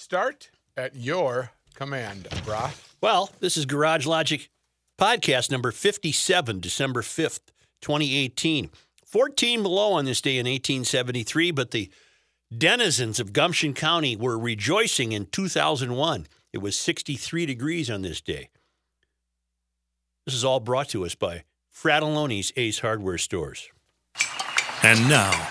Start at your command, brah. Well, this is Garage Logic podcast number 57, December 5th, 2018. 14 below on this day in 1873, but the denizens of Gumption County were rejoicing in 2001. It was 63 degrees on this day. This is all brought to us by Fratallone's Ace Hardware Stores. And now,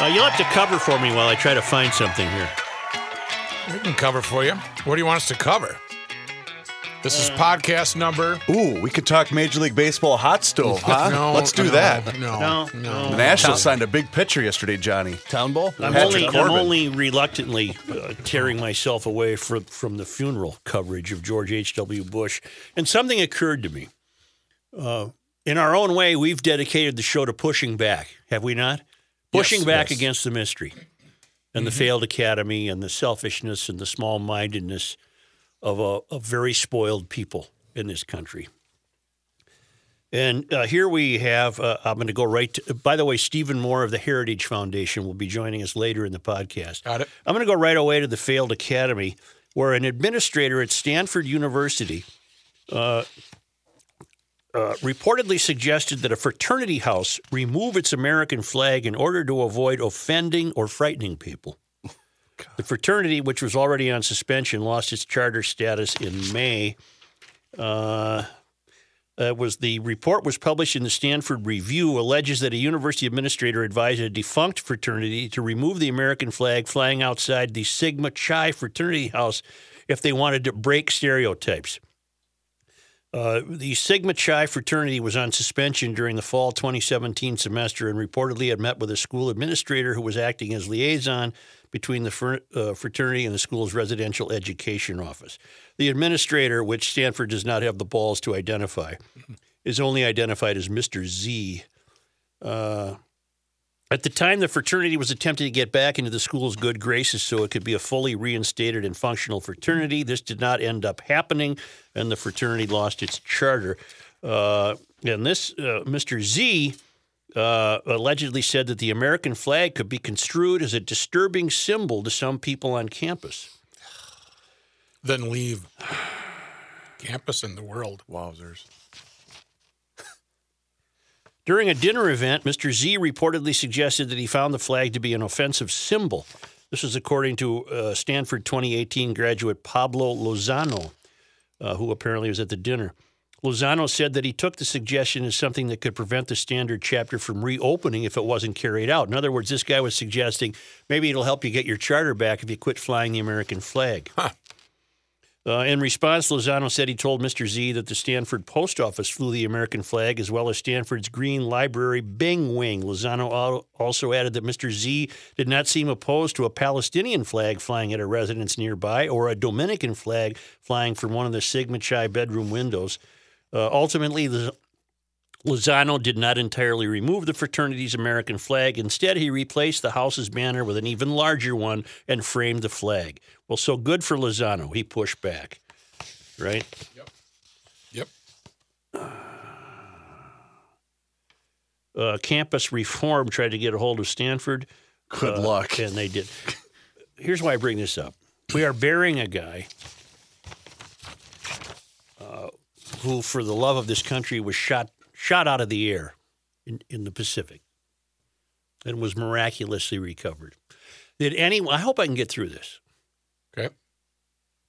Uh, you'll have to cover for me while I try to find something here. We can cover for you. What do you want us to cover? This is Uh, podcast number. Ooh, we could talk Major League Baseball hot stove, huh? No, Let's do no, that. No, No, no. The Nationals signed a big pitcher yesterday, Johnny. Town Bowl? I'm Patrick only, I'm Corbin. only reluctantly uh, tearing myself away from, from the funeral coverage of George H.W. Bush. And something occurred to me. Uh, in our own way, we've dedicated the show to pushing back, have we not? Pushing back yes. against the mystery and the failed academy and the selfishness and the small mindedness of a, of very spoiled people in this country. And uh, here we have, uh, I'm going to go right to, by the way, Stephen Moore of the Heritage Foundation will be joining us later in the podcast. Got it. I'm going to go right away to the failed academy, where an administrator at Stanford University uh, uh, reportedly suggested that a fraternity house remove its American flag in order to avoid offending or frightening people. The fraternity, which was already on suspension, lost its charter status in May. Uh, uh, was the report was published in the Stanford Review alleges that a university administrator advised a defunct fraternity to remove the American flag flying outside the Sigma Chi fraternity house if they wanted to break stereotypes. Uh, the Sigma Chi fraternity was on suspension during the fall 2017 semester and reportedly had met with a school administrator who was acting as liaison between the fr- uh, fraternity and the school's residential education office. The administrator, which Stanford does not have the balls to identify, is only identified as Mr. Z. Uh, at the time, the fraternity was attempting to get back into the school's good graces so it could be a fully reinstated and functional fraternity. This did not end up happening, and the fraternity lost its charter. Uh, and this, uh, Mr. Z, uh, allegedly said that the American flag could be construed as a disturbing symbol to some people on campus. Then leave campus and the world. Wowzers. During a dinner event, Mr. Z reportedly suggested that he found the flag to be an offensive symbol. This is according to uh, Stanford 2018 graduate Pablo Lozano, uh, who apparently was at the dinner. Lozano said that he took the suggestion as something that could prevent the Stanford chapter from reopening if it wasn't carried out. In other words, this guy was suggesting maybe it'll help you get your charter back if you quit flying the American flag. Uh, in response, Lozano said he told Mr. Z that the Stanford post office flew the American flag as well as Stanford's Green Library Bing Wing. Lozano also added that Mr. Z did not seem opposed to a Palestinian flag flying at a residence nearby or a Dominican flag flying from one of the Sigma Chi bedroom windows. Uh, ultimately, Lozano did not entirely remove the fraternity's American flag. Instead, he replaced the house's banner with an even larger one and framed the flag. Well, so good for Lozano. He pushed back, right? Yep. Uh, campus reform tried to get a hold of Stanford. Good uh, luck. And they did. Here's why I bring this up. We are burying a guy uh, who, for the love of this country, was shot shot out of the air in, in the Pacific and was miraculously recovered. Did anyone? I hope I can get through this. Okay.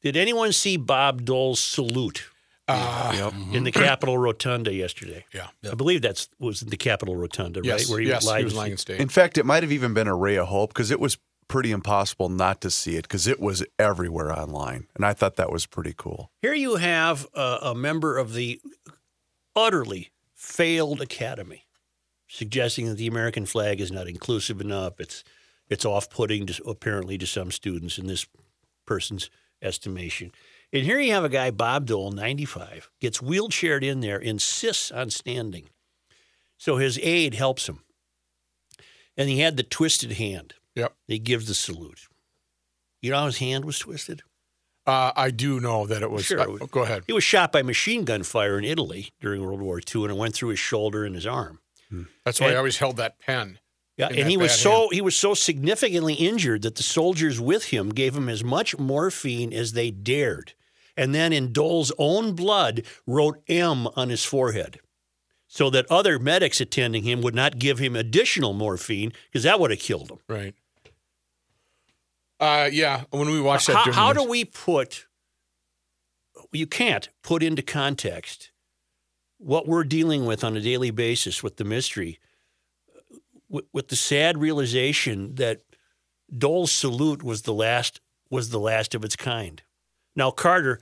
Did anyone see Bob Dole's salute Uh, in the Capitol Rotunda yesterday? Yeah. I believe that was the Capitol Rotunda, Yes. right? yes. lied He was lying in state. In fact, it might have even been a ray of hope because it was pretty impossible not to see it because it was everywhere online. And I thought that was pretty cool. Here you have a, a member of the utterly failed academy suggesting that the American flag is not inclusive enough. It's It's off-putting, to, apparently, to some students in this person's estimation. And here you have a guy, Bob Dole, 95, gets wheelchaired in there, insists on standing. So his aide helps him. And he had the twisted hand. Yep. He gives the salute. You know how his hand was twisted? Uh, I do know that it was. Sure. uh, go ahead. He was shot by machine gun fire in Italy during World War II, and it went through his shoulder and his arm. That's why And- I always held that pen. Yeah, and he was so hand. he was so significantly injured that the soldiers with him gave him as much morphine as they dared, and then in Dole's own blood wrote M on his forehead, so that other medics attending him would not give him additional morphine because that would have killed him. Right. Uh, yeah. When we watch that, How, how do we put? You can't put into context what we're dealing with on a daily basis with the mystery, with, with the sad realization that Dole's salute was the last was the last of its kind. Now Carter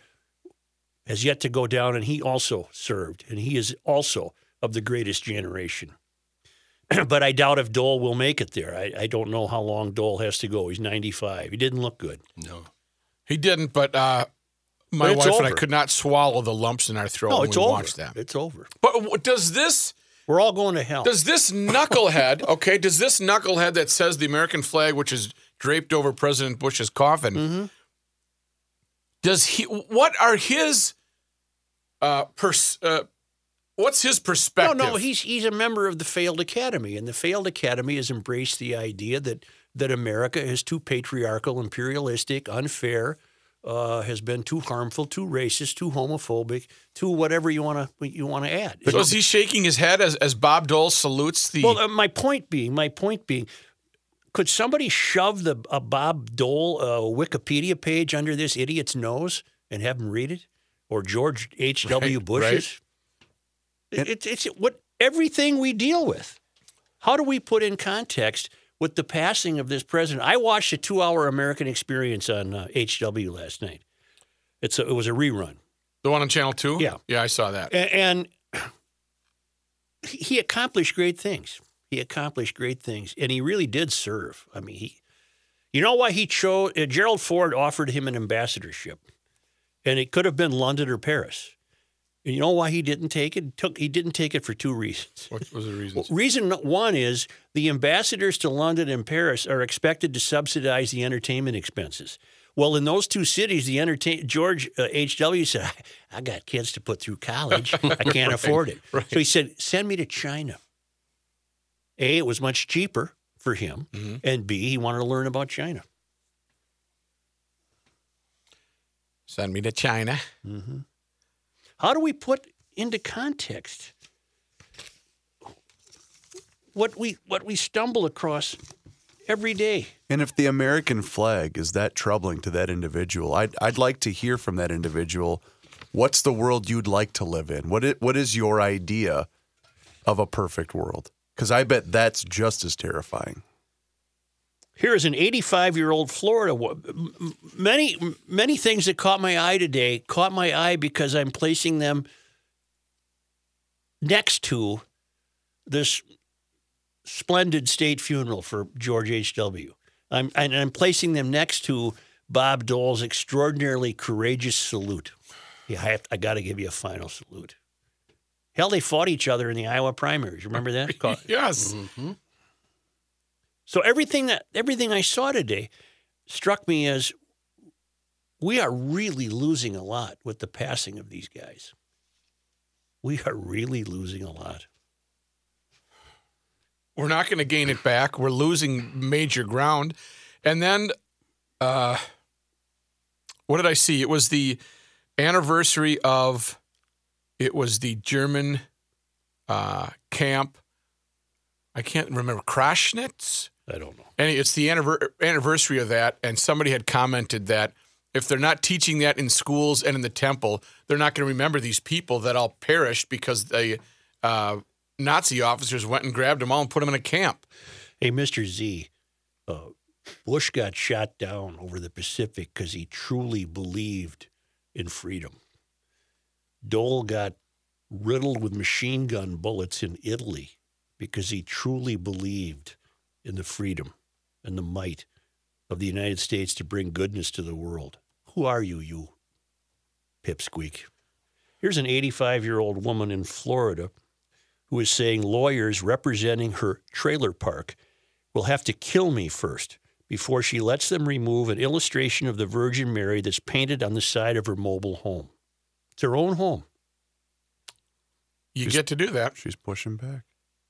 has yet to go down, and he also served, and he is also of the greatest generation. but I doubt if Dole will make it there. I, I don't know how long Dole has to go. He's 95. He didn't look good. No. He didn't, but uh, my But wife and I could not swallow the lumps in our throat No, when we over. watched that. It's over. But does this We're all going to hell. does this knucklehead okay? Does this knucklehead that says the American flag, which is draped over President Bush's coffin, Mm-hmm. does he? What are his uh, pers- uh What's his perspective? no, no, he's he's a member of the failed academy, and the failed academy has embraced the idea that that America is too patriarchal, imperialistic, unfair, uh, has been too harmful, too racist, too homophobic, too whatever you want to you want to add. So is he shaking his head as, as Bob Dole salutes the? Well, uh, my point being, my point being, could somebody shove the a Bob Dole uh, Wikipedia page under this idiot's nose and have him read it, or George H. W. Right, Bush's? It, it's it's what everything we deal with. How do we put in context with the passing of this president? I watched a two-hour American Experience on uh, HW last night. It's a, it was a rerun. the one on Channel Two. Yeah. yeah, I saw that. A- And he accomplished great things. He accomplished great things, and he really did serve. I mean, he, you know why he chose? Uh, Gerald Ford offered him an ambassadorship, and it could have been London or Paris. And you know why he didn't take it? Took he didn't take it for two reasons. What was the reason? Reason one is the ambassadors to London and Paris are expected to subsidize the entertainment expenses. Well, in those two cities, the entertain George uh, H.W. said, I, "I got kids to put through college. I can't afford it." So he said, "Send me to China." A, it was much cheaper for him, and B, he wanted to learn about China. Send me to China. How do we put into context what we what we stumble across every day? And if the American flag is that troubling to that individual, I'd, I'd like to hear from that individual. What's the world you'd like to live in? What is, what is your idea of a perfect world? Because I bet that's just as terrifying. Here is an 85 year old Florida. wo- m- m- Many many things that caught my eye today caught my eye because I'm placing them next to this splendid state funeral for George H. W. I'm and I'm placing them next to Bob Dole's extraordinarily courageous salute. Yeah, I, I got to give you a final salute. Hell, they fought each other in the Iowa primaries. Remember that? Yes. Mm-hmm. So everything that everything I saw today struck me as we are really losing a lot with the passing of these guys. We are really losing a lot. We're not going to gain it back. We're losing major ground. And then, uh, what did I see? It was the anniversary of, it was the German uh, camp. I can't remember Kraschnitz. I don't know. And it's the anniversary of that. And somebody had commented that if they're not teaching that in schools and in the temple, they're not going to remember these people that all perished because the uh, Nazi officers went and grabbed them all and put them in a camp. Hey, Mr. Z, uh, Bush got shot down over the Pacific because he truly believed in freedom. Dole got riddled with machine gun bullets in Italy because he truly believed in the freedom and the might of the United States to bring goodness to the world. Who are you, you pipsqueak? Here's an 85 year old woman in Florida who is saying lawyers representing her trailer park will have to kill me first before she lets them remove an illustration of the Virgin Mary that's painted on the side of her mobile home. It's her own home. You get to do that. She's pushing back.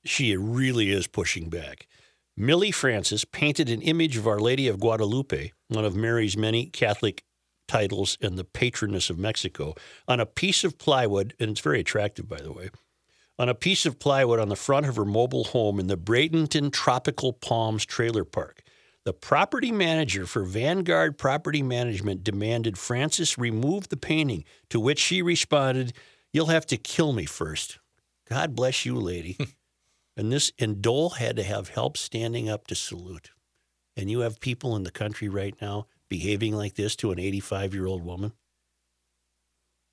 She really is pushing back. Millie Francis painted an image of Our Lady of Guadalupe, one of Mary's many Catholic titles and the patroness of Mexico, on a piece of plywood, and it's very attractive, by the way, on a piece of plywood on the front of her mobile home in the Bradenton Tropical Palms Trailer Park. The property manager for Vanguard Property Management demanded Francis remove the painting, to which she responded, You'll have to kill me first. God bless you, lady. and this and Dole had to have help standing up to salute. And you have people in the country right now behaving like this to an 85 year old woman?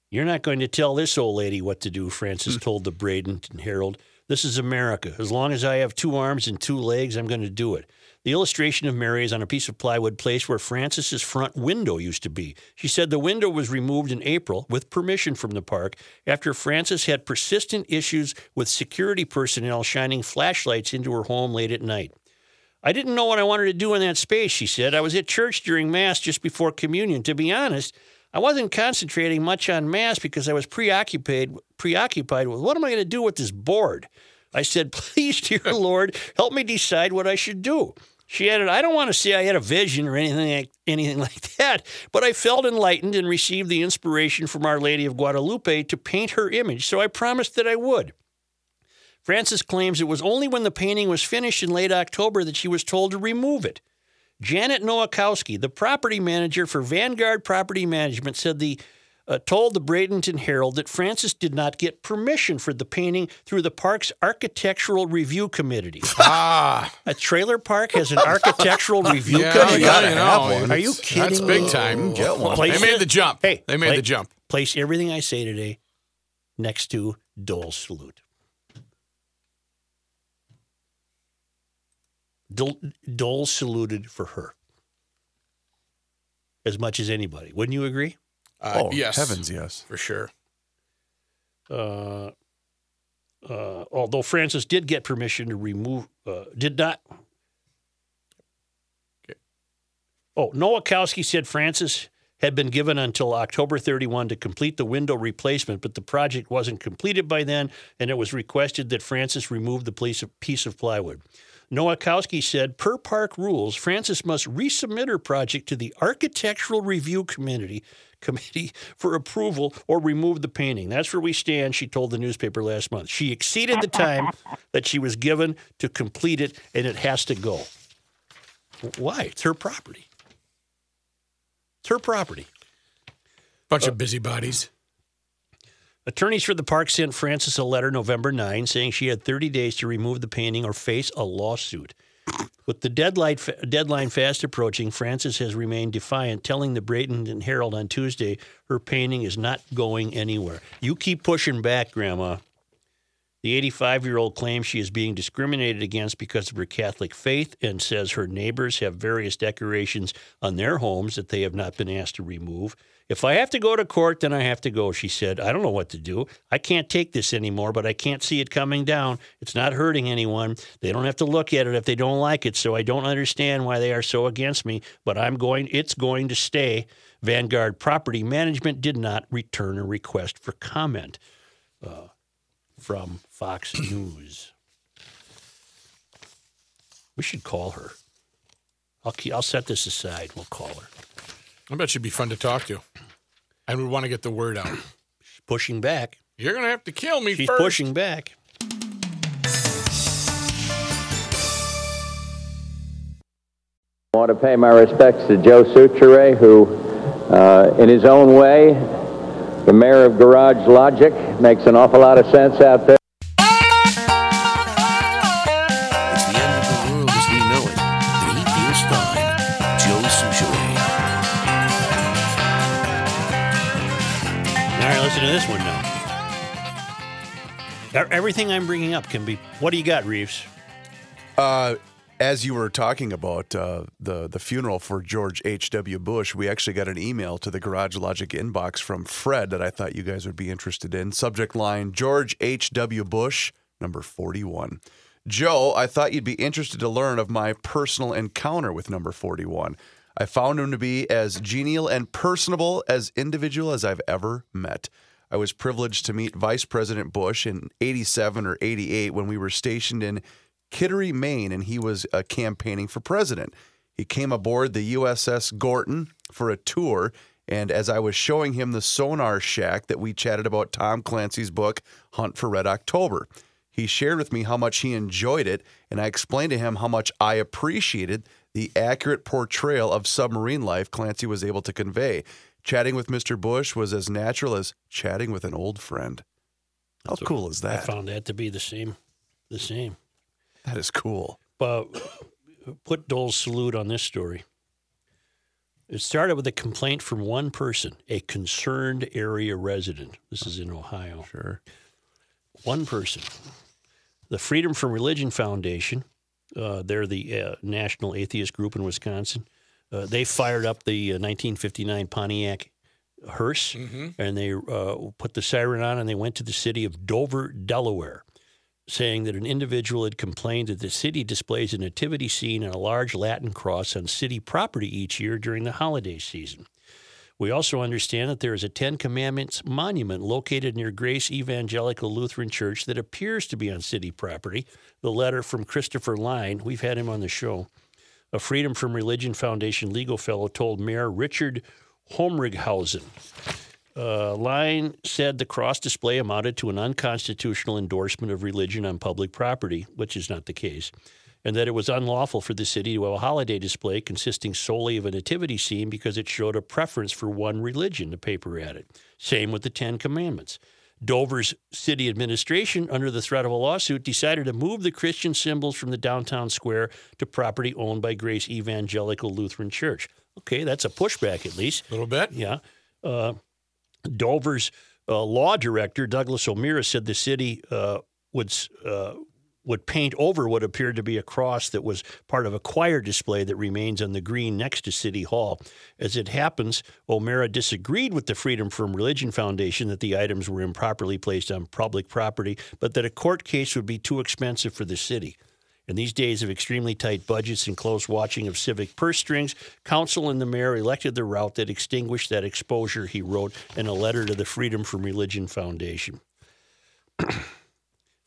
You're not going to tell this old lady what to do, Francis hmm. told the Bradenton Herald. This is America. As long as I have two arms and two legs, I'm going to do it. The illustration of Mary is on a piece of plywood placed where Francis's front window used to be. She said the window was removed in April with permission from the park after Francis had persistent issues with security personnel shining flashlights into her home late at night. I didn't know what I wanted to do in that space, she said. I was at church during Mass just before communion. To be honest, I wasn't concentrating much on Mass because I was preoccupied preoccupied with what am I going to do with this board? I said, Please, dear Lord, help me decide what I should do. She added, I don't want to say I had a vision or anything like, anything like that, but I felt enlightened and received the inspiration from Our Lady of Guadalupe to paint her image, so I promised that I would. Francis claims it was only when the painting was finished in late October that she was told to remove it. Janet Nowakowski, the property manager for Vanguard Property Management, said the uh, told the Bradenton Herald that Francis did not get permission for the painting through the park's architectural review committee. Ah, A trailer park has an architectural review yeah, committee. yeah, you know. one. Are you kidding? That's big me? time. Get one. Place They made it- the jump. Hey, they made pla- the jump. Place everything I say today next to Dole's salute. Dole, Dole saluted for her as much as anybody. Wouldn't you agree? Uh, oh, yes, heavens, yes. for sure. Uh, uh, although Francis did get permission to remove, uh, did not. Okay. Oh, Nowakowski said Francis had been given until October 31 to complete the window replacement, but the project wasn't completed by then, and it was requested that Francis remove the piece of, piece of plywood. Nowakowski said, per park rules, Francis must resubmit her project to the Architectural Review Committee committee for approval or remove the painting. That's where we stand, she told the newspaper last month. She exceeded the time that she was given to complete it, and it has to go. Why? It's her property. It's her property. Bunch of uh, busybodies. Attorneys for the park sent Francis a letter November 9 saying she had 30 days to remove the painting or face a lawsuit. With the deadline, deadline fast approaching, Francis has remained defiant, telling the Bradenton Herald on Tuesday her painting is not going anywhere. You keep pushing back, Grandma. The 85 year old claims she is being discriminated against because of her Catholic faith and says her neighbors have various decorations on their homes that they have not been asked to remove. If I have to go to court, then I have to go, she said. I don't know what to do. I can't take this anymore, but I can't see it coming down. It's not hurting anyone. They don't have to look at it if they don't like it, so I don't understand why they are so against me, but I'm going it's going to stay. Vanguard Property Management did not return a request for comment uh, from Fox News. We should call her. I'll I'll set this aside. We'll call her. I bet she'd be fun to talk to. And we want to get the word out. She's pushing back. You're gonna have to kill me She's first. pushing back. I want to pay my respects to Joe Soucheray, who, uh, in his own way, the mayor of Garage Logic, makes an awful lot of sense out there. Everything I'm bringing up can be. What do you got, Reeves? Uh, As you were talking about uh, the the funeral for George H. W. Bush, we actually got an email to the Garage Logic inbox from Fred that I thought you guys would be interested in. Subject line: George H. W. Bush, number forty-one. Joe, I thought you'd be interested to learn of my personal encounter with number forty-one. I found him to be as genial and personable as individual as I've ever met. I was privileged to meet Vice President Bush in 87 or 88 when we were stationed in Kittery, Maine, and he was uh, campaigning for president. He came aboard the USS Groton for a tour, and as I was showing him the sonar shack that we chatted about Tom Clancy's book, Hunt for Red October, he shared with me how much he enjoyed it, and I explained to him how much I appreciated the accurate portrayal of submarine life Clancy was able to convey. Chatting with Mr. Bush was as natural as chatting with an old friend. How cool is that? I found that to be the same. The same. That is cool. But put Dole's salute on this story. It started with a complaint from one person, a concerned area resident. This is in Ohio. Sure. One person. The Freedom from Religion Foundation, uh, they're the uh, national atheist group in Wisconsin. Uh, they fired up the uh, 1959 Pontiac hearse and they uh, put the siren on and they went to the city of Dover, Delaware, saying that an individual had complained that the city displays a nativity scene and a large Latin cross on city property each year during the holiday season. We also understand that there is a Ten Commandments monument located near Grace Evangelical Lutheran Church that appears to be on city property. The letter from Christopher Line, we've had him on the show, a Freedom from Religion Foundation legal fellow, told Mayor Richard Homrighausen. Uh, Line said the cross display amounted to an unconstitutional endorsement of religion on public property, which is not the case, and that it was unlawful for the city to have a holiday display consisting solely of a nativity scene because it showed a preference for one religion, the paper added. Same with the Ten Commandments. Dover's city administration, under the threat of a lawsuit, decided to move the Christian symbols from the downtown square to property owned by Grace Evangelical Lutheran Church. Okay, that's a pushback at least. A little bit. Yeah. Uh, Dover's uh, law director, Douglas O'Meara, said the city uh, would uh, would paint over what appeared to be a cross that was part of a choir display that remains on the green next to City Hall. As it happens, O'Meara disagreed with the Freedom from Religion Foundation that the items were improperly placed on public property, but that a court case would be too expensive for the city. In these days of extremely tight budgets and close watching of civic purse strings, council and the mayor elected the route that extinguished that exposure, he wrote in a letter to the Freedom from Religion Foundation.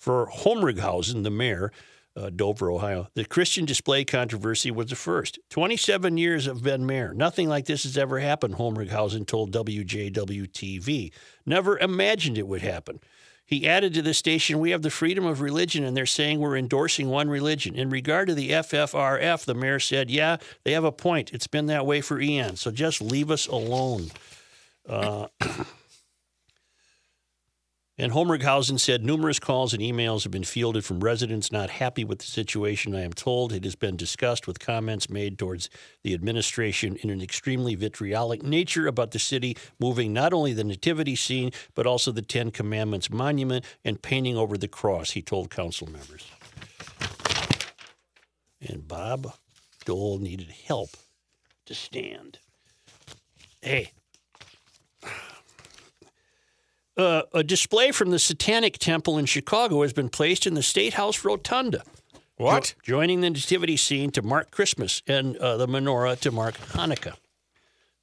For Homrighausen, the mayor, uh, Dover, Ohio, the Christian display controversy was the first. 27 years have been mayor. Nothing like this has ever happened, Homrighausen told WJW TV. Never imagined it would happen. He added to the station, We have the freedom of religion, and they're saying we're endorsing one religion. In regard to the FFRF, the mayor said, Yeah, they have a point. It's been that way for eons, so just leave us alone. Uh, and Homrighausen said numerous calls and emails have been fielded from residents not happy with the situation. I am told it has been discussed with comments made towards the administration in an extremely vitriolic nature about the city moving not only the nativity scene, but also the Ten Commandments monument and painting over the cross, he told council members. And Bob Dole needed help to stand. Hey, uh, a display from the Satanic Temple in Chicago has been placed in the State House Rotunda. What? Jo- joining the nativity scene to mark Christmas and uh, the menorah to mark Hanukkah.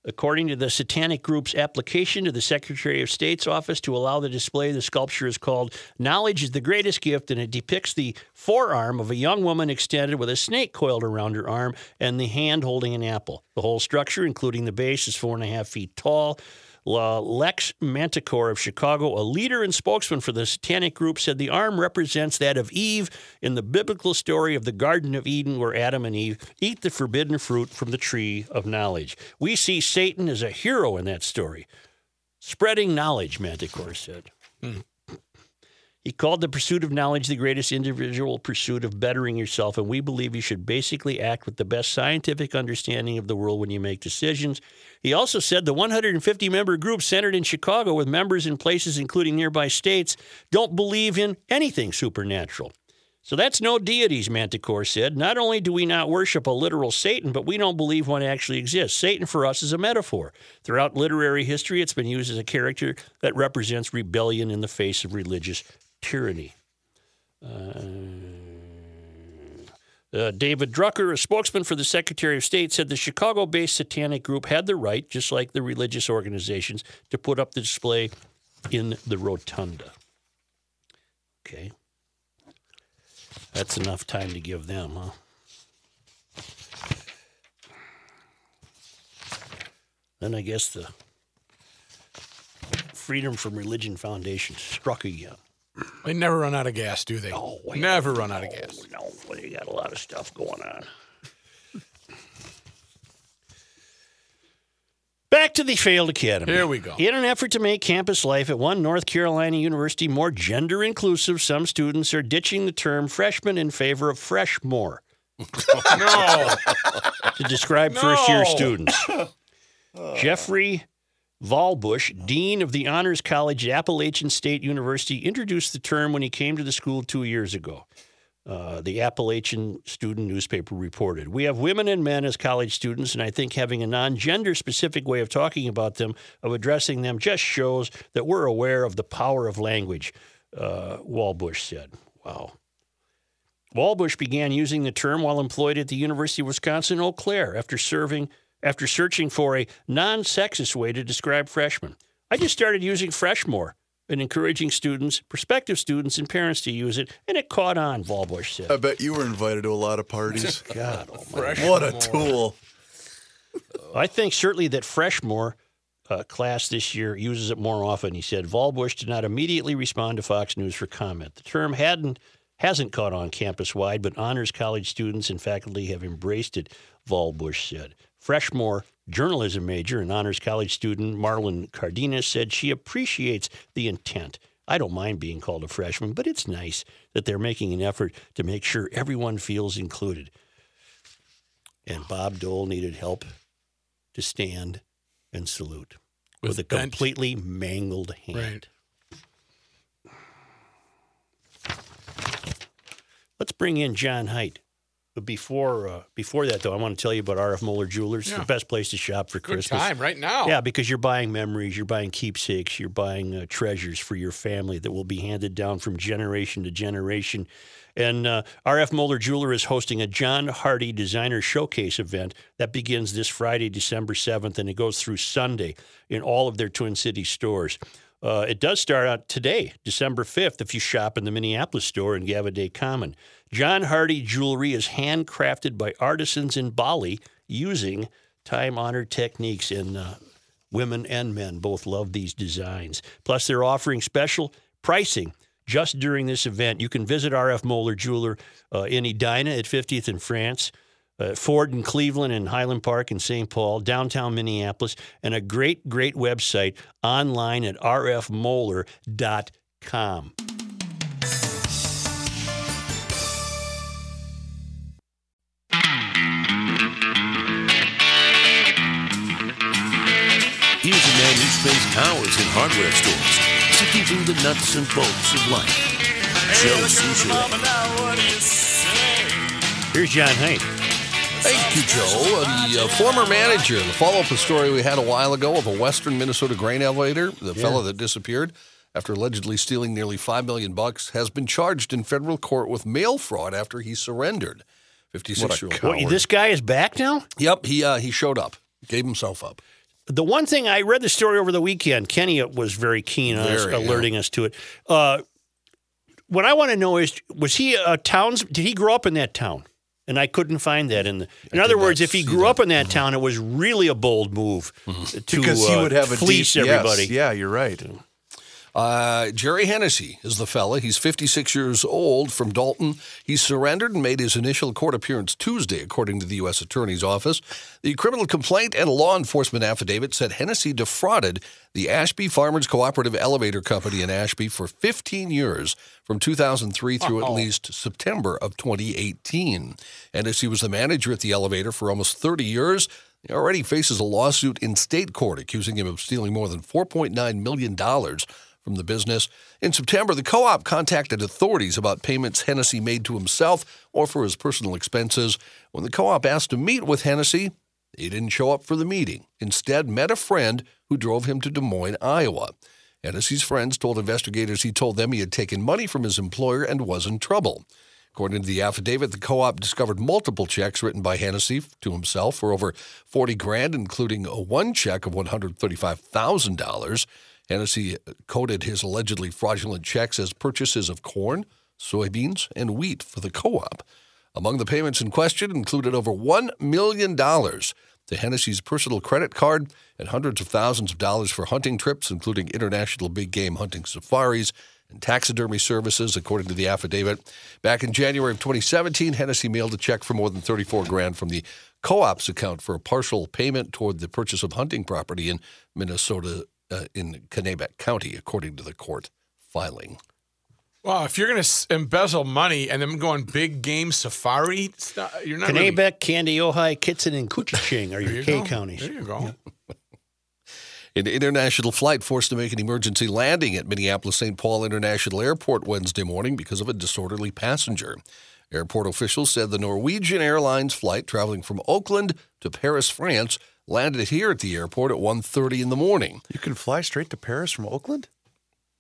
According to the Satanic Group's application to the Secretary of State's office to allow the display, the sculpture is called Knowledge is the Greatest Gift, and it depicts the forearm of a young woman extended with a snake coiled around her arm and the hand holding an apple. The whole structure, including the base, is four and a half feet tall. Lex Manticore of Chicago, a leader and spokesman for the Satanic Group, said the arm represents that of Eve in the biblical story of the Garden of Eden, where Adam and Eve eat the forbidden fruit from the tree of knowledge. We see Satan as a hero in that story. Spreading knowledge, Manticore said. Hmm. He called the pursuit of knowledge the greatest individual pursuit of bettering yourself, and we believe you should basically act with the best scientific understanding of the world when you make decisions. He also said the 150 member group centered in Chicago with members in places including nearby states don't believe in anything supernatural. So that's no deities, Manticore said. Not only do we not worship a literal Satan, but we don't believe one actually exists. Satan for us is a metaphor. Throughout literary history, it's been used as a character that represents rebellion in the face of religious tyranny. Uh, David Druker, a spokesman for the Secretary of State, said the Chicago based satanic group had the right, just like the religious organizations, to put up the display in the rotunda. Okay. That's enough time to give them, huh? Then I guess the Freedom from Religion Foundation struck again. They never run out of gas, do they? Oh, wait. never run out of gas. No, they got a lot of stuff going on. Back to the failed academy. Here we go. In an effort to make campus life at one North Carolina university more gender inclusive, some students are ditching the term freshman in favor of freshmore No. to describe first year students. Jeffrey Vahlbusch, Dean of the Honors College at Appalachian State University, introduced the term when he came to the school two years ago. Uh, the Appalachian Student newspaper reported. We have women and men as college students, and I think having a non gender specific way of talking about them, of addressing them, just shows that we're aware of the power of language, uh, Vahlbusch said. Wow. Vahlbusch began using the term while employed at the University of Wisconsin Eau Claire after serving after searching for a non-sexist way to describe freshmen. I just started using freshmore and encouraging students, prospective students, and parents to use it, and it caught on, Vahlbusch said. I bet you were invited to a lot of parties. God almighty. what a tool. I think certainly that Freshmore uh, class this year uses it more often. He said Vahlbusch did not immediately respond to Fox News for comment. The term hadn't hasn't caught on campus wide, but honors college students and faculty have embraced it. Vahlbusch said. Freshmore journalism major and honors college student Marlon Cardenas said she appreciates the intent. I don't mind being called a freshman, but it's nice that they're making an effort to make sure everyone feels included. And Bob Dole needed help to stand and salute with, With a bent- completely mangled hand. Right. Let's bring in John Hines. But before uh, before that, though, I want to tell you about RF Moeller Jewelers, Yeah. the best place to shop for Good Christmas. time right now. Yeah, because you're buying memories, you're buying keepsakes, you're buying uh, treasures for your family that will be handed down from generation to generation. And uh, RF Moeller Jeweler is hosting a John Hardy Designer Showcase event that begins this Friday, December 7th, and it goes through Sunday in all of their Twin Cities stores. Uh, it does start out today, December 5th, if you shop in the Minneapolis store in Gaviidae Common. John Hardy jewelry is handcrafted by artisans in Bali using time honored techniques, and uh, women and men both love these designs. Plus, they're offering special pricing just during this event. You can visit RF Moeller Jeweler uh, in Edina at 50th in France. Uh, Ford in Cleveland and Highland Park in St. Paul, downtown Minneapolis, and a great, great website online at rfmoeller.com. Here's a man who spends hours in hardware stores, sifting through the nuts and bolts of life. Joe Soucheray. Here's John Hines. Thank you, Joe. The uh, former manager, the follow up story we had a while ago of a Western Minnesota grain elevator, the fellow that disappeared after allegedly stealing nearly five million bucks, has been charged in federal court with mail fraud after he surrendered. Fifty-six year old. This guy is back now? Yep, he uh, he showed up, gave himself up. The one thing I read the story over the weekend, Kenny was very keen on us, Very, yeah. alerting us to it. Uh, what I want to know is, was he a towns? Did he grow up in that town? And I couldn't find that in the. In I other words, if he see grew that. up in that town, it was really a bold move to Because he uh, would have a fleece deep, everybody. Yes, yeah, you're right. Uh, Jerry Hennessy is the fella. He's 56 years old from Dalton. He surrendered and made his initial court appearance Tuesday, according to the U.S. Attorney's Office. The criminal complaint and a law enforcement affidavit said Hennessy defrauded the Ashby Farmers Cooperative Elevator Company in Ashby for 15 years, from 2003 through at least September of 2018. Hennessy was the manager at the elevator for almost 30 years. He already faces a lawsuit in state court accusing him of stealing more than $4.9 million from the business. In September, the co op contacted authorities about payments Hennessy made to himself or for his personal expenses. When the co op asked to meet with Hennessy, he didn't show up for the meeting. Instead, met a friend who drove him to Des Moines, Iowa. Hennessy's friends told investigators he told them he had taken money from his employer and was in trouble. According to the affidavit, the co-op discovered multiple checks written by Hennessy to himself for over 40 grand, including a one check of $135,000. Hennessy coded his allegedly fraudulent checks as purchases of corn, soybeans, and wheat for the co-op. Among the payments in question included over $1 million to Hennessy's personal credit card and hundreds of thousands of dollars for hunting trips, including international big game hunting safaris and taxidermy services, according to the affidavit. Back in January of 2017, Hennessy mailed a check for more than 34 grand from the co-op's account for a partial payment toward the purchase of hunting property in Minnesota uh, in Kanabec County, according to the court filing. Well, if you're going to embezzle money and then go on big game safari, not, you're not really- Kanabec, Candy, Ojai, Kittson, and Koochiching are your you K go. counties. There you go. An international flight forced to make an emergency landing at Minneapolis St. Paul International Airport Wednesday morning because of a disorderly passenger. Airport officials said the Norwegian Airlines flight traveling from Oakland to Paris, France, landed here at the airport at 1:30 in the morning. You can fly straight to Paris from Oakland?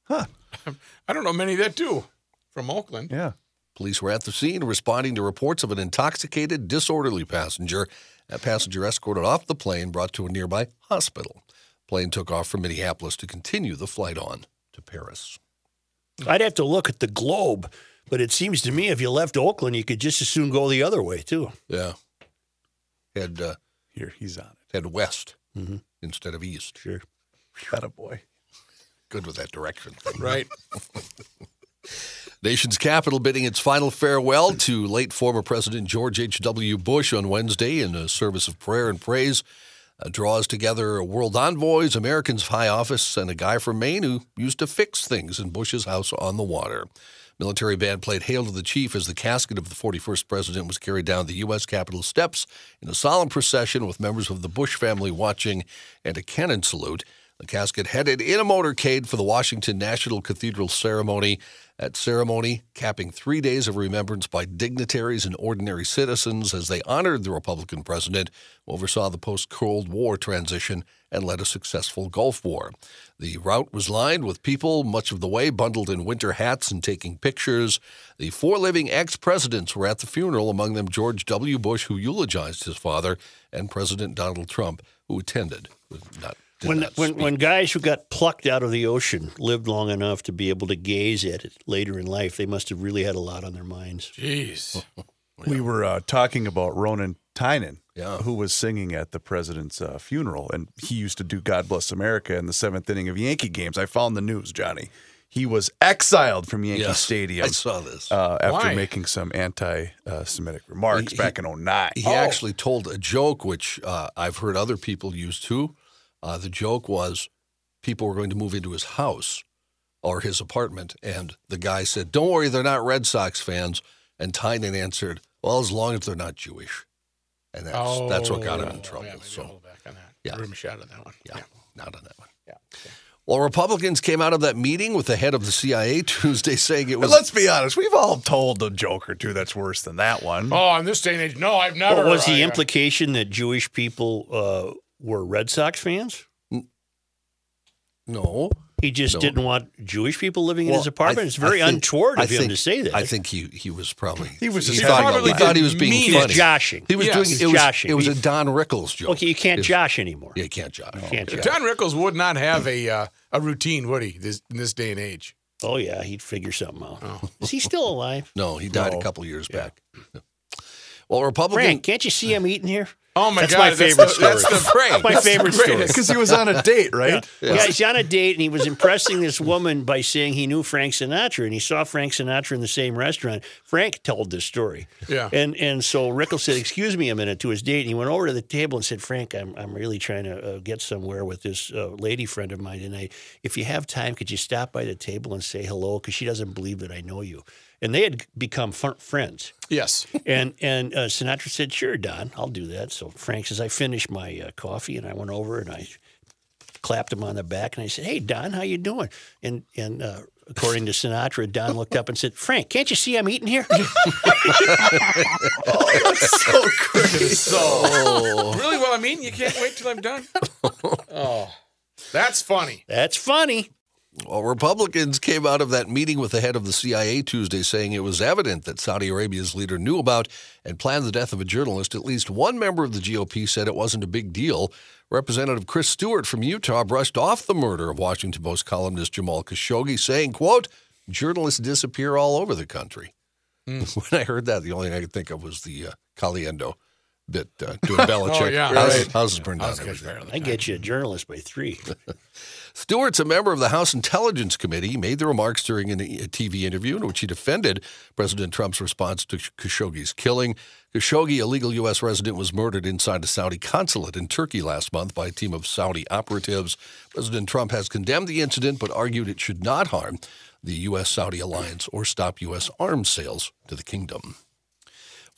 Huh. I don't know many that do from Oakland. Yeah. Police were at the scene responding to reports of an intoxicated, disorderly passenger. That passenger escorted off the plane, brought to a nearby hospital. Plane took off from Minneapolis to continue the flight on to Paris. I'd have to look at the globe, but it seems to me if you left Oakland, you could just as soon go the other way too. Yeah. Head uh, Here, he's on it. Head west instead of east. Sure. Got a boy. Good with that direction. Right. Nation's capital bidding its final farewell to late former President George H.W. Bush on Wednesday in a service of prayer and praise. Uh, draws together world envoys, Americans of high office, and a guy from Maine who used to fix things in Bush's house on the water. Military band played Hail to the Chief as the casket of the 41st president was carried down the U.S. Capitol steps in a solemn procession with members of the Bush family watching and a cannon salute. The casket headed in a motorcade for the Washington National Cathedral ceremony. That ceremony capping three days of remembrance by dignitaries and ordinary citizens as they honored the Republican president oversaw the post Cold War transition and led a successful Gulf War. The route was lined with people much of the way bundled in winter hats and taking pictures. The four living ex presidents were at the funeral, among them George W. Bush, who eulogized his father, and President Donald Trump, who attended. Not, When not when when guys who got plucked out of the ocean lived long enough to be able to gaze at it later in life, they must have really had a lot on their minds. Jeez. We were uh, talking about Ronan Tynan, Yeah. who was singing at the president's uh, funeral, and he used to do "God Bless America" in the seventh inning of Yankee games. I found the news, Johnny. He was exiled from Yankee Yes, Stadium I saw this. uh, after Why? making some anti-Semitic remarks He- back in 09. He actually told a joke, which uh, I've heard other people use too. Uh, the joke was people were going to move into his house or his apartment, and the guy said, "Don't worry, they're not Red Sox fans." And Tynan answered, "Well, as long as they're not Jewish," and that's that's what got him in trouble. Oh, Yeah, so I'll hold back on that. Yeah. Give him a shot at that one. yeah, not on that one. Yeah. Well, Republicans came out of that meeting with the head of the CIA Tuesday saying it was. But was let's be honest, we've all told the joke or two that's worse than that one. Oh, in this day and age, no, I've never. What was the I, uh, implication that Jewish people uh, were Red Sox fans? no. He just No. didn't want Jewish people living in his apartment. I- it's very think- untoward I of him think- to say that. I think he he was probably He was he thought, having he laugh. thought he was being Mean funny. joshing. He was Yes. doing it was, joshing. it was a Don Rickles joke. Okay, you can't It's- josh anymore. Yeah, you can't josh. You can't josh. Don Rickles would not have a uh, a routine, would he? This, in this day and age. Oh yeah, he'd figure something out. Oh. Is he still alive? No, he died No. a couple years back. Well, Republican. Frank, can't you see him eating here? Oh my God. That's God, my that's favorite the- story. That's the That's my favorite story. Because he was on a date, right? Yeah, he's on a date and he was impressing this woman by saying he knew Frank Sinatra and he saw Frank Sinatra in the same restaurant. Frank told this story. Yeah. And and so Rickles said, "Excuse me a minute" to his date. And he went over to the table and said, "Frank, I'm I'm really trying to uh, get somewhere with this uh, lady friend of mine tonight. If you have time, could you stop by the table and say hello? Because she doesn't believe that I know you." And they had become fr- friends. Yes. And and uh, Sinatra said, "Sure, Don, I'll do that." So Frank says, "I finished my uh, coffee and I went over and I clapped him on the back, and I said, "Hey, Don, how you doing?" And and uh, according to Sinatra, Don looked up and said, "Frank, can't you see I'm eating here?" so great. So really, well, I mean, you can't wait till I'm done. Oh, that's funny. That's funny. Well, Republicans came out of that meeting with the head of the CIA Tuesday saying it was evident that Saudi Arabia's leader knew about and planned the death of a journalist. At least one member of the GOP said it wasn't a big deal. Representative Chris Stewart from Utah brushed off the murder of Washington Post columnist Jamal Khashoggi, saying, quote, journalists disappear all over the country. When I heard that, the only thing I could think of was the uh, Caliendo bit uh, doing Belichick. Oh, yeah, Houses, right. houses burned down. How's it everything. better I get you a journalist by three. Stewart's a member of the House Intelligence Committee. He made the remarks during a TV interview in which he defended President Trump's response to Khashoggi's killing. Khashoggi, a legal U.S. resident, was murdered inside a Saudi consulate in Turkey last month by a team of Saudi operatives. President Trump has condemned the incident but argued it should not harm the U.S. Saudi alliance or stop U.S. arms sales to the kingdom.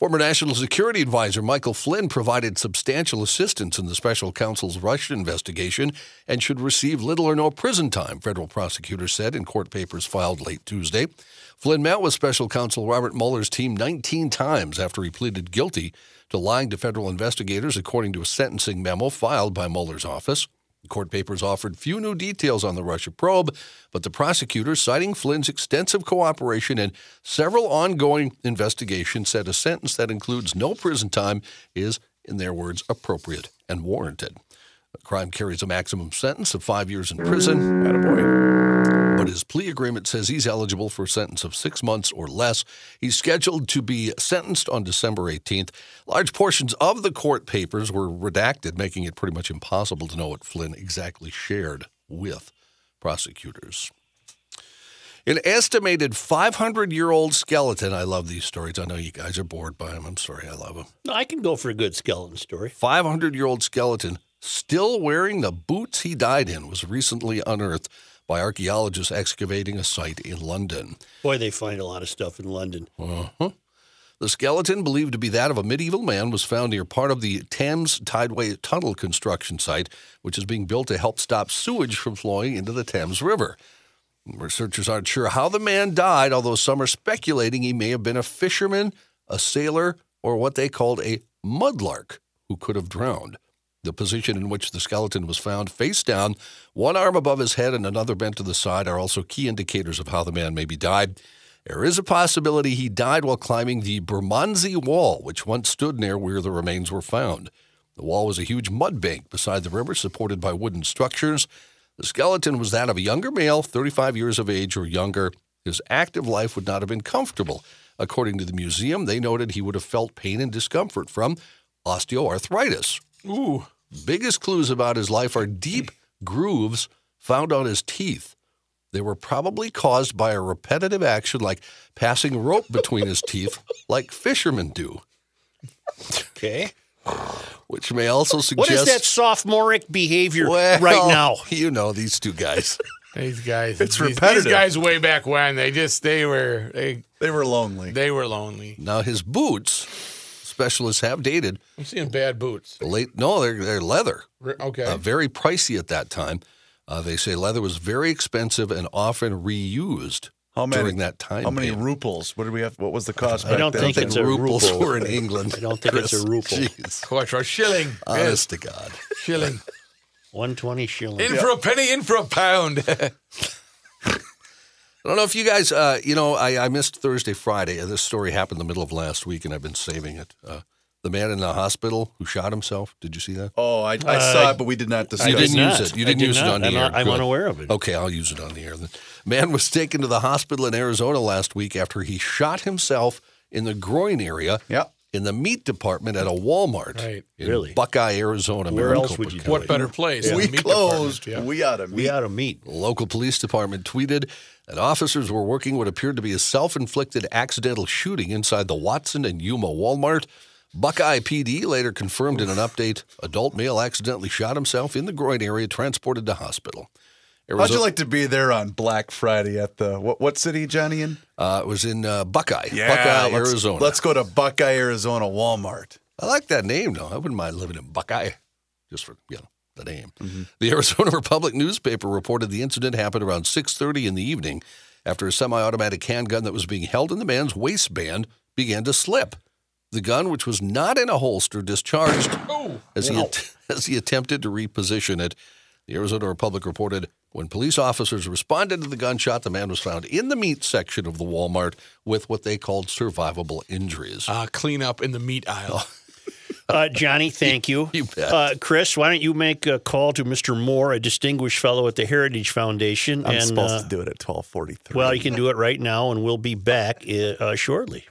Former National Security Advisor Michael Flynn provided substantial assistance in the special counsel's Russia investigation and should receive little or no prison time, federal prosecutors said in court papers filed late Tuesday. Flynn met with special counsel Robert Mueller's team 19 times after he pleaded guilty to lying to federal investigators, according to a sentencing memo filed by Mueller's office. Court papers offered few new details on the Russia probe, but the prosecutors, citing Flynn's extensive cooperation in several ongoing investigations, said a sentence that includes no prison time is, in their words, appropriate and warranted. The crime carries a maximum sentence of five years in prison. But his plea agreement says he's eligible for a sentence of six months or less. He's scheduled to be sentenced on December 18th. Large portions of the court papers were redacted, making it pretty much impossible to know what Flynn exactly shared with prosecutors. An estimated 500 year old skeleton. I love these stories. I know you guys are bored by them. I'm sorry. I love them. No, I can go for a good skeleton story. 500 year old skeleton still wearing the boots he died in was recently unearthed by archaeologists excavating a site in London. Boy, they find a lot of stuff in London. Uh-huh. The skeleton, believed to be that of a medieval man, was found near part of the Thames Tideway Tunnel construction site, which is being built to help stop sewage from flowing into the Thames River. Researchers aren't sure how the man died, although some are speculating he may have been a fisherman, a sailor, or what they called a mudlark who could have drowned. The position in which the skeleton was found, face down, one arm above his head and another bent to the side, are also key indicators of how the man maybe died. There is a possibility he died while climbing the Bermondsey Wall, which once stood near where the remains were found. The wall was a huge mud bank beside the river, supported by wooden structures. The skeleton was that of a younger male, 35 years of age or younger. His active life would not have been comfortable. According to the museum, they noted he would have felt pain and discomfort from osteoarthritis. Ooh. Biggest clues about his life are deep grooves found on his teeth. They were probably caused by a repetitive action like passing rope between his teeth, like fishermen do, Okay. which may also suggest. What is that sophomoric behavior Well, right now? You know these two guys. These guys. It's these, repetitive. These guys way back when they just they were they They were lonely. they were lonely. Now his boots, specialists have dated I'm seeing bad boots. late. No, they're they're leather. Okay. uh, very pricey at that time. Uh, they say leather was very expensive and often reused How many during that time. How many period. ruples? What did we have? What was the cost? I back don't then? think it's a ruples ruble. were in England. I don't think it's a Chris. ruple. Jeez. Quattro shilling. Honest to God. Shilling. 120 shilling. In for a penny, in for a pound. I don't know if you guys, uh, you know, I, I missed Thursday, Friday. Uh, This story happened in the middle of last week, and I've been saving it. Uh, the man in the hospital who shot himself. Did you see that? Oh, I, I saw it, but we did not discuss. You I didn't did use it. You I didn't did use it on the I'm air. not- I'm Good. unaware of it. Okay, I'll use it on the air. then. Man was taken to the hospital in Arizona last week after he shot himself in the groin area Yeah. In the meat department at a Walmart Right. in Really? Buckeye, Arizona. Where Maricopa else would you County. what better place? than We the meat closed. yeah. We ought to We meet. ought to meet. Local police department tweeted that officers were working what appeared to be a self-inflicted accidental shooting inside the Watson and Yuma Walmart. Buckeye PD later confirmed in an update, adult male accidentally shot himself in the groin area, transported to hospital. How'd you like to be there on Black Friday at the what, what city, Johnny? In Uh, it was in uh, Buckeye, Buckeye, let's, Arizona. Let's go to Buckeye, Arizona Walmart. I like that name, though. I wouldn't mind living in Buckeye, just for you know the name. The Arizona Republic newspaper reported the incident happened around 6:30 in the evening after a semi-automatic handgun that was being held in the man's waistband began to slip. The gun, which was not in a holster, discharged as he att- as he attempted to reposition it. The Arizona Republic reported when police officers responded to the gunshot, the man was found in the meat section of the Walmart with what they called survivable injuries. Uh, clean up in the meat aisle. Uh, Johnny, thank you. You bet. Uh, Chris, why don't you make a call to Mr. Moore, a distinguished fellow at the Heritage Foundation? I'm and supposed uh, to do it at 12:43. well, you can do it right now, and we'll be back uh, uh, shortly.